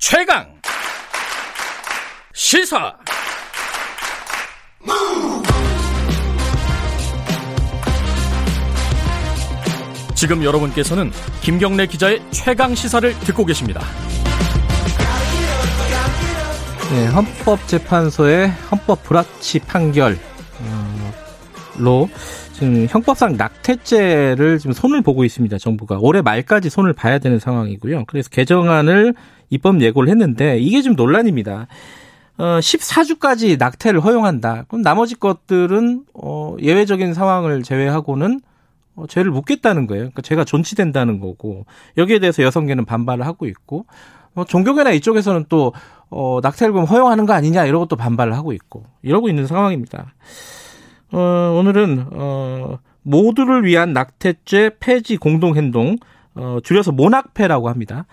최강. 시사. 지금 여러분께서는 김경래 기자의 최강 시사를 듣고 계십니다. 네, 헌법재판소의 헌법 불합치 판결 로 지금 형법상 낙태죄를 지금 손을 보고 있습니다. 정부가 올해 말까지 손을 봐야 되는 상황이고요. 그래서 개정안을 입법 예고를 했는데 이게 좀 논란입니다. 어, 14주까지 낙태를 허용한다. 그럼 나머지 것들은 어, 예외적인 상황을 제외하고는 어, 죄를 묻겠다는 거예요. 그러니까 죄가 존치된다는 거고 여기에 대해서 여성계는 반발을 하고 있고 어, 종교계나 이쪽에서는 또 어, 낙태를 그럼 허용하는 거 아니냐 이러고 또 반발을 하고 있고 이러고 있는 상황입니다. 어, 오늘은 어, 모두를 위한 낙태죄 폐지 공동행동 어, 줄여서 모낙패라고 합니다.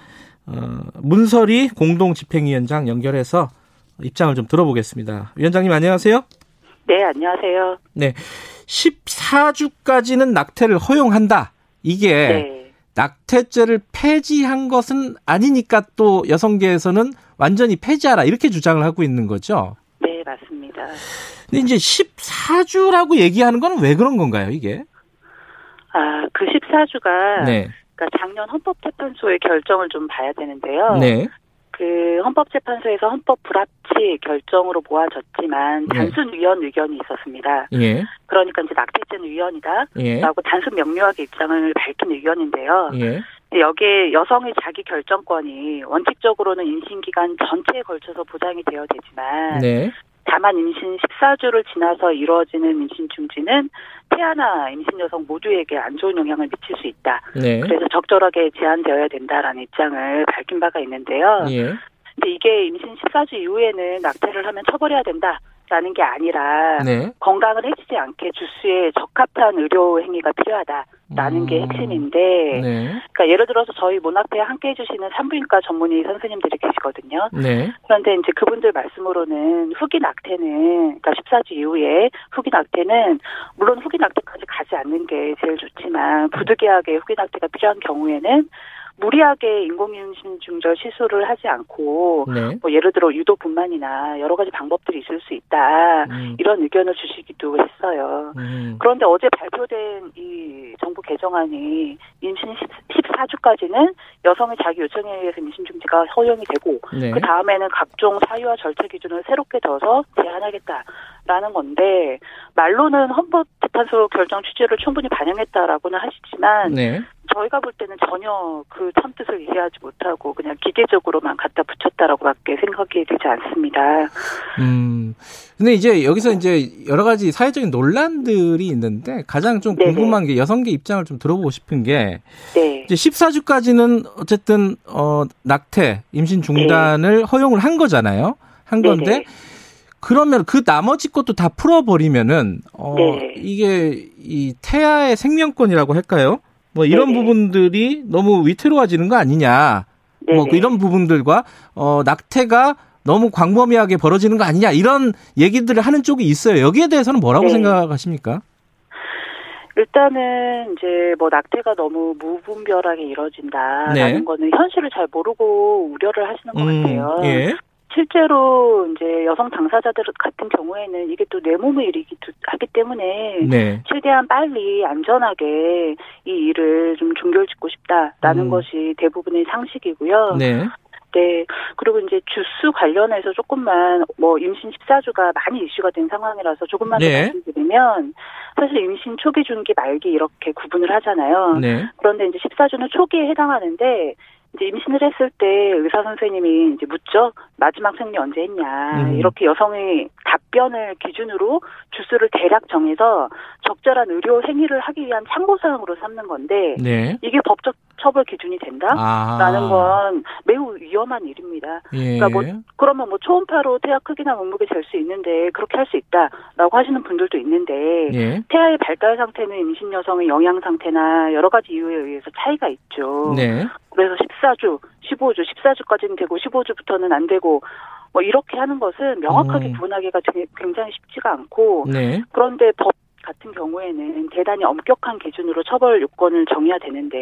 어, 문설이 공동 집행위원장 연결해서 입장을 좀 들어보겠습니다. 위원장님 안녕하세요. 네, 안녕하세요. 네. 14주까지는 낙태를 허용한다. 이게 네. 낙태죄를 폐지한 것은 아니니까 또 여성계에서는 완전히 폐지하라 이렇게 주장을 하고 있는 거죠. 네, 맞습니다. 근데 이제 14주라고 얘기하는 건 왜 그런 건가요, 이게? 아, 그 14주가 네. 그러니까 작년 헌법재판소의 결정을 좀 봐야 되는데요. 네. 그 헌법재판소에서 헌법 불합치 결정으로 모아졌지만 예. 단순 위헌 의견이 있었습니다. 예. 그러니까 이제 낙태죄는 위헌이다라고 예. 단순 명료하게 입장을 밝힌 의견인데요. 예. 여기에 여성의 자기 결정권이 원칙적으로는 임신 기간 전체에 걸쳐서 보장이 되어야 되지만 네. 다만 임신 14주를 지나서 이루어지는 임신 중지는 태아나 임신 여성 모두에게 안 좋은 영향을 미칠 수 있다. 네. 그래서 적절하게 제한되어야 된다라는 입장을 밝힌 바가 있는데요. 예. 근데 이게 임신 14주 이후에는 낙태를 하면 처벌해야 된다. 라는 게 아니라 네. 건강을 해치지 않게 주수에 적합한 의료 행위가 필요하다라는 음. 게 핵심인데 네. 그러니까 예를 들어서 저희 모나페에 함께 해주시는 산부인과 전문의 선생님들이 계시거든요. 네. 그런데 이제 그분들 말씀으로는 후기 낙태는 그러니까 14주 이후에 후기 낙태는 물론 후기 낙태까지 가지 않는 게 제일 좋지만 부득이하게 후기 낙태가 필요한 경우에는 무리하게 인공임신 중절 시술을 하지 않고 네. 뭐 예를 들어 유도분만이나 여러 가지 방법들이 있을 수 있다 음. 이런 의견을 주시기도 했어요. 음. 그런데 어제 발표된 이 정부 개정안이 임신 14주까지는 여성의 자기 요청에 의해서 임신 중지가 허용이 되고 네. 그 다음에는 각종 사유와 절차 기준을 새롭게 둬서 제한하겠다 라는 건데 말로는 헌법재판소 결정 취지를 충분히 반영했다라고는 하시지만 네. 저희가 볼 때는 전혀 그 참뜻을 이해하지 못하고 그냥 기계적으로만 갖다 붙였다라고밖에 생각이 되지 않습니다. 음. 근데 이제 여기서 이제 여러 가지 사회적인 논란들이 있는데 가장 좀 궁금한. 게 여성계 입장을 좀 들어보고 싶은 게 네. 이제 14주까지는 어쨌든 어 낙태, 임신 중단을 네. 허용을 한 거잖아요. 한 건데 네네. 그러면 그 나머지 것도 다 풀어버리면은 어 네. 이게 이 태아의 생명권이라고 할까요? 뭐 이런 네네. 부분들이 너무 위태로워지는 거 아니냐. 뭐 이런 부분들과 어 낙태가 너무 광범위하게 벌어지는 거 아니냐 이런 얘기들을 하는 쪽이 있어요. 여기에 대해서는 뭐라고 네. 생각하십니까? 일단은 이제 뭐 낙태가 너무 무분별하게 이루어진다라는 네. 거는 현실을 잘 모르고 우려를 하시는 것 음, 같아요. 예. 실제로 이제 여성 당사자들 같은 경우에는 이게 또 내 몸의 일이기도 하기 때문에 네. 최대한 빨리 안전하게 이 일을 좀 종결짓고 싶다라는 음. 것이 대부분의 상식이고요. 네. 네. 그리고 이제 주스 관련해서 조금만 뭐 임신 14주가 많이 이슈가 된 상황이라서 조금만 네. 더 말씀드리면 사실 임신 초기 중기 말기 이렇게 구분을 하잖아요. 네. 그런데 이제 14주는 초기에 해당하는데 이제 임신을 했을 때 의사 선생님이 이제 묻죠. 마지막 생리 언제 했냐. 음. 이렇게 여성의 답변을 기준으로 주수를 대략 정해서 적절한 의료 행위를 하기 위한 참고사항으로 삼는 건데 네. 이게 법적 처벌 기준이 된다라는 아. 건 매우 위험한 일입니다. 예. 그러니까 뭐 그러면 뭐 초음파로 태아 크기나 몸무게 잴 수 있는데 그렇게 할 수 있다라고 하시는 분들도 있는데 예. 태아의 발달 상태는 임신 여성의 영양 상태나 여러 가지 이유에 의해서 차이가 있죠. 네. 그래서 14주, 15주, 14주까지는 되고 15주부터는 안 되고 뭐 이렇게 하는 것은 명확하게 음. 구분하기가 굉장히 쉽지가 않고 네. 그런데 법 같은 경우에는 대단히 엄격한 기준으로 처벌 요건을 정해야 되는데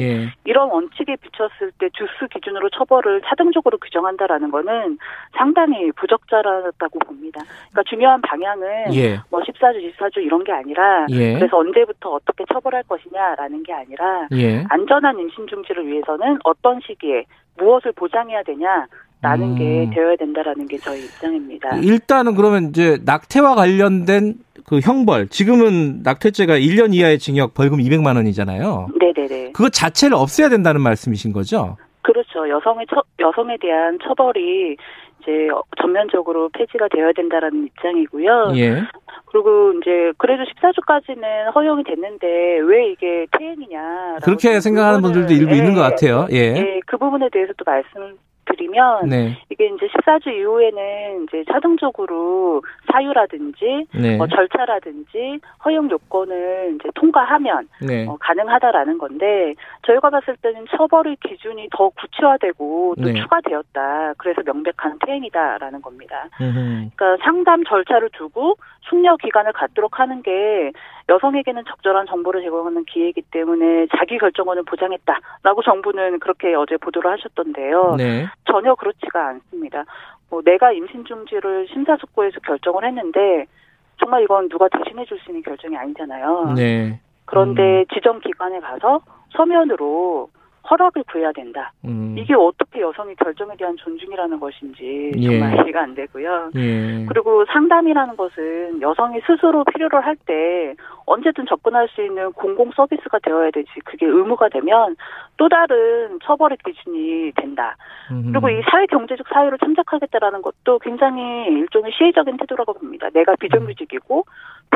예. 이런 원칙에 비쳤을 때 주스 기준으로 처벌을 차등적으로 규정한다라는 거는 상당히 부적절하다고 봅니다. 그러니까 중요한 방향은 예. 뭐 14주, 24주 이런 게 아니라 예. 그래서 언제부터 어떻게 처벌할 것이냐라는 게 아니라 예. 안전한 임신 중지를 위해서는 어떤 시기에 무엇을 보장해야 되냐 라는 음. 게 되어야 된다라는 게 저희 입장입니다. 일단은 그러면 이제 낙태와 관련된 그 형벌 지금은 낙태죄가 1년 이하의 징역 벌금 200만 원이잖아요. 네네네. 그거 자체를 없애야 된다는 말씀이신 거죠? 그렇죠. 여성의 처, 여성에 대한 처벌이 이제 전면적으로 폐지가 되어야 된다라는 입장이고요. 예. 그리고 이제 그래도 14주까지는 허용이 됐는데 왜 이게 퇴행이냐 그렇게 생각하는 분들도 일부 예, 있는 것 같아요. 예. 예. 그 부분에 대해서 또 말씀 드리면 네. 이게 이제 14주 이후에는 이제 자동적으로 사유라든지 네. 뭐 절차라든지 허용 요건을 이제 통과하면 네. 어, 가능하다라는 건데 저희가 봤을 때는 처벌의 기준이 더 구체화되고 또 네. 추가되었다. 그래서 명백한 퇴행이다라는 겁니다. 음흠. 그러니까 상담 절차를 두고 숙려 기간을 갖도록 하는 게 여성에게는 적절한 정보를 제공하는 기회이기 때문에 자기 결정권을 보장했다라고 정부는 그렇게 어제 보도를 하셨던데요. 네. 전혀 그렇지가 않습니다. 뭐 내가 임신 중지를 심사숙고해서 결정을 했는데 정말 이건 누가 대신해 줄 수 있는 결정이 아니잖아요. 네. 그런데 음. 지정 기관에 가서 서면으로 허락을 구해야 된다. 음. 이게 어떻게 여성의 결정에 대한 존중이라는 것인지 예. 정말 예. 이해가 안 되고요. 예. 그리고 상담이라는 것은 여성이 스스로 필요를 할 때 언제든 접근할 수 있는 공공 서비스가 되어야 되지. 그게 의무가 되면 또 다른 처벌의 기준이 된다. 음. 그리고 이 사회 경제적 사유를 참작하겠다라는 것도 굉장히 일종의 시혜적인 태도라고 봅니다. 내가 비정규직이고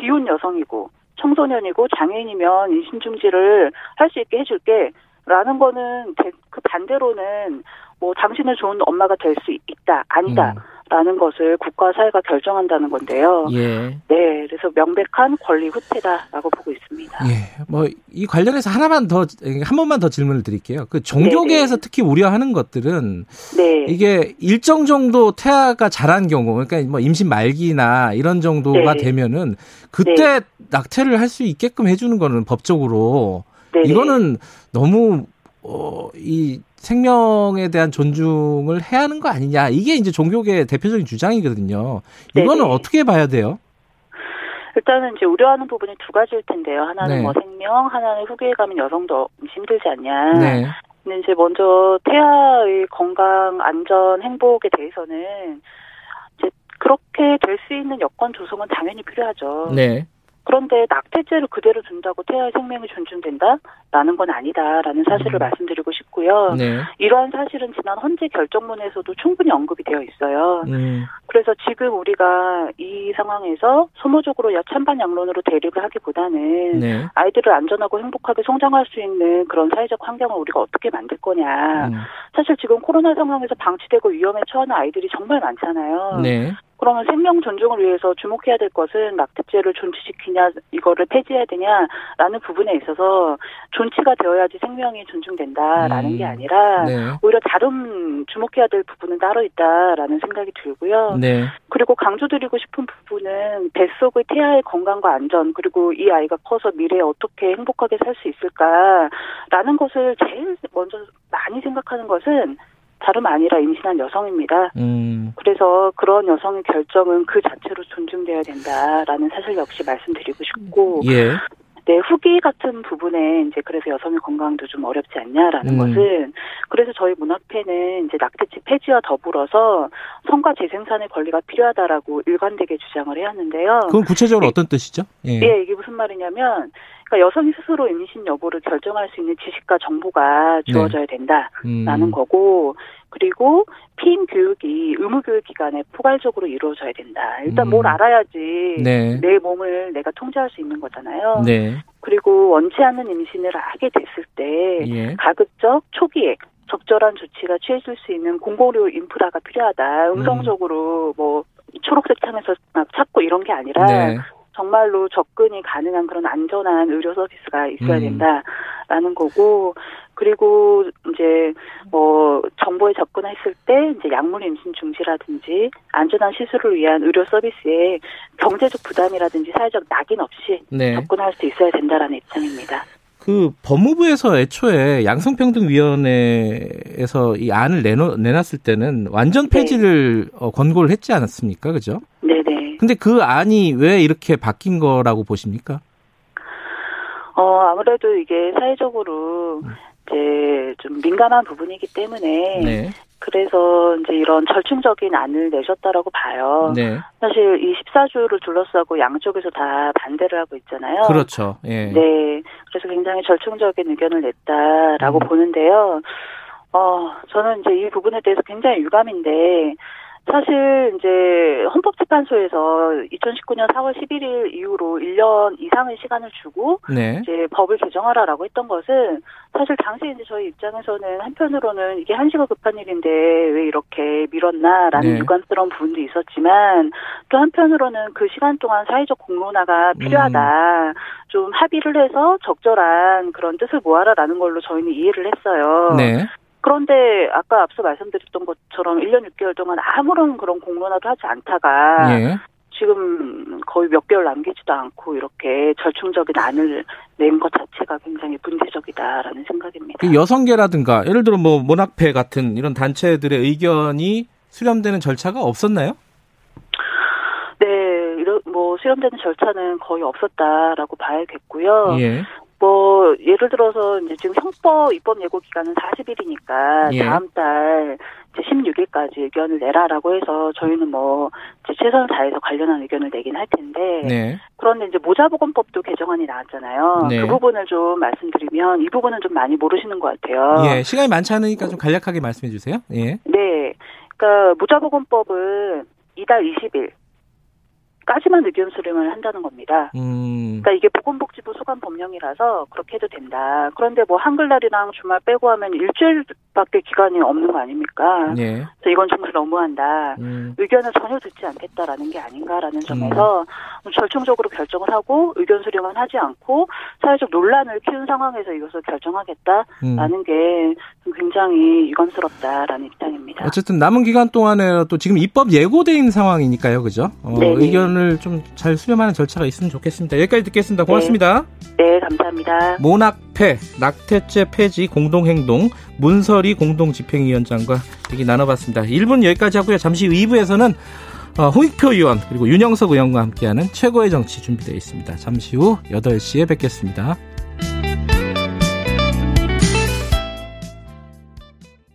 비혼 여성이고 청소년이고 장애인이면 임신 중지를 할 수 있게 해줄게. 라는 거는 그 반대로는 뭐 당신은 좋은 엄마가 될 수 있다 아니다. 음. 라는 것을 국가 사회가 결정한다는 건데요. 예. 네, 그래서 명백한 권리 후퇴다라고 보고 있습니다. 예, 뭐 이 관련해서 하나만 더 한 번만 더 질문을 드릴게요. 그 종교계에서 네네. 특히 우려하는 것들은 네. 이게 일정 정도 태아가 자란 경우, 그러니까 뭐 임신 말기나 이런 정도가 네. 되면은 그때 네. 낙태를 할 수 있게끔 해주는 거는 법적으로 네네. 이거는 너무 어, 이 생명에 대한 존중을 해야 하는 거 아니냐. 이게 이제 종교계 대표적인 주장이거든요. 이거는 네네. 어떻게 봐야 돼요? 일단은 이제 우려하는 부분이 두 가지일 텐데요. 하나는 네. 뭐 생명, 하나는 후기에 가면 여성도 힘들지 않냐. 네. 근데 이제 먼저 태아의 건강, 안전, 행복에 대해서는 이제 그렇게 될 수 있는 여건 조성은 당연히 필요하죠. 네. 그런데 낙태죄를 그대로 둔다고 태아의 생명이 존중된다라는 건 아니다라는 사실을 음. 말씀드리고 싶고요. 네. 이러한 사실은 지난 헌재 결정문에서도 충분히 언급이 되어 있어요. 음. 그래서 지금 우리가 이 상황에서 소모적으로 찬반 양론으로 대립을 하기보다는 네. 아이들을 안전하고 행복하게 성장할 수 있는 그런 사회적 환경을 우리가 어떻게 만들 거냐. 음. 사실 지금 코로나 상황에서 방치되고 위험에 처하는 아이들이 정말 많잖아요. 네. 그러면 생명 존중을 위해서 주목해야 될 것은 낙태죄를 존치시키냐 이거를 폐지해야 되냐라는 부분에 있어서 존치가 되어야지 생명이 존중된다라는 음. 게 아니라 네. 오히려 다른 주목해야 될 부분은 따로 있다라는 생각이 들고요. 네. 그리고 강조드리고 싶은 부분은 뱃속의 태아의 건강과 안전 그리고 이 아이가 커서 미래에 어떻게 행복하게 살 수 있을까라는 것을 제일 먼저 많이 생각하는 것은 다름 아니라 임신한 여성입니다. 음. 그래서 그런 여성의 결정은 그 자체로 존중돼야 된다라는 사실 역시 말씀드리고 싶고 예. 네, 후기 같은 부분에 이제 그래서 여성의 건강도 좀 어렵지 않냐라는 음. 것은 그래서 저희 문학회는 이제 낙태죄 폐지와 더불어서 성과 재생산의 권리가 필요하다라고 일관되게 주장을 해왔는데요. 그건 구체적으로 네. 어떤 뜻이죠? 예. 네, 이게 무슨 말이냐면 그러니까 여성이 스스로 임신 여부를 결정할 수 있는 지식과 정보가 주어져야 네. 된다라는 음. 거고 그리고 피임 교육이 의무 교육 기간에 포괄적으로 이루어져야 된다. 일단 음. 뭘 알아야지 네. 내 몸을 내가 통제할 수 있는 거잖아요. 네. 그리고 원치 않는 임신을 하게 됐을 때 예. 가급적 초기에 적절한 조치가 취해질 수 있는 공공의료 인프라가 필요하다. 음성적으로 음. 뭐 초록색 창에서 막 찾고 이런 게 아니라 네. 정말로 접근이 가능한 그런 안전한 의료 서비스가 있어야 음. 된다라는 거고 그리고 이제 뭐 정보 정보에 접근했을 때 이제 약물 임신 중지라든지 안전한 시술을 위한 의료 서비스에 경제적 부담이라든지 사회적 낙인 없이 네. 접근할 수 있어야 된다라는 입장입니다. 그 법무부에서 애초에 양성평등위원회에서 이 안을 내놓, 내놨을 때는 완전 네. 폐지를 네. 어, 권고를 했지 않았습니까? 그죠? 근데 그 안이 왜 이렇게 바뀐 거라고 보십니까? 어, 아무래도 이게 사회적으로 음. 이제 좀 민감한 부분이기 때문에 네. 그래서 이제 이런 절충적인 안을 내셨다라고 봐요. 네. 사실 이 14주를 둘러싸고 양쪽에서 다 반대를 하고 있잖아요. 그렇죠. 예. 네. 그래서 굉장히 절충적인 의견을 냈다라고 음. 보는데요. 어, 저는 이제 이 부분에 대해서 굉장히 유감인데 사실 이제 헌법재판소에서 2019년 4월 11일 이후로 1년 이상의 시간을 주고 네. 이제 법을 개정하라라고 했던 것은 사실 당시 이제 저희 입장에서는 한편으로는 이게 한시가 급한 일인데 왜 이렇게 미뤘나라는 네. 유감스러운 부분도 있었지만 또 한편으로는 그 시간 동안 사회적 공론화가 필요하다. 음. 좀 합의를 해서 적절한 그런 뜻을 모아라라는 걸로 저희는 이해를 했어요. 네. 그런데 아까 앞서 말씀드렸던 것처럼 1년 6개월 동안 아무런 그런 공론화도 하지 않다가 예. 지금 거의 몇 개월 남기지도 않고 이렇게 절충적인 안을 낸 것 자체가 굉장히 문제적이다라는 생각입니다. 그 여성계라든가 예를 들어 뭐 모낙패 같은 이런 단체들의 의견이 수렴되는 절차가 없었나요? 네, 뭐 수렴되는 절차는 거의 없었다라고 봐야겠고요. 예. 뭐 예를 들어서 이제 지금 형법 입법 예고 기간은 40일이니까 예. 다음 달 이제 16일까지 의견을 내라라고 해서 저희는 뭐 최선을 다해서 관련한 의견을 내긴 할 텐데 네. 그런데 이제 모자보건법도 개정안이 나왔잖아요. 네. 그 부분을 좀 말씀드리면 이 부분은 좀 많이 모르시는 것 같아요. 예, 시간이 많지 않으니까 좀 간략하게 말씀해 주세요. 예. 네, 그러니까 모자보건법은 이달 20일 까지만 의견 수렴을 한다는 겁니다. 음. 그러니까 이게 보건복지부 소관 법령이라서 그렇게 해도 된다. 그런데 뭐 한글날이랑 주말 빼고 하면 일주일 밖에 기간이 없는 거 아닙니까? 네. 그래서 이건 정말 너무한다. 음. 의견을 전혀 듣지 않겠다라는 게 아닌가라는 점에서 음. 절충적으로 결정을 하고 의견 수렴은 하지 않고 사회적 논란을 키운 상황에서 이것을 결정하겠다라는 음. 게 굉장히 유감스럽다라는 입장입니다. 어쨌든 남은 기간 동안에 또 지금 입법 예고된 상황이니까요, 그죠? 어, 의견 의견을 좀 잘 수렴하는 절차가 있으면 좋겠습니다. 여기까지 듣겠습니다. 고맙습니다. 네, 네 감사합니다. 모낙 패, 낙태죄 폐지 공동행동, 문설이 공동집행위원장과 얘기 나눠봤습니다. 1분 여기까지 하고요. 잠시 후 2부에서는 어, 홍익표 의원 그리고 윤영석 의원과 함께하는 최고의 정치 준비되어 있습니다. 잠시 후 8시에 뵙겠습니다.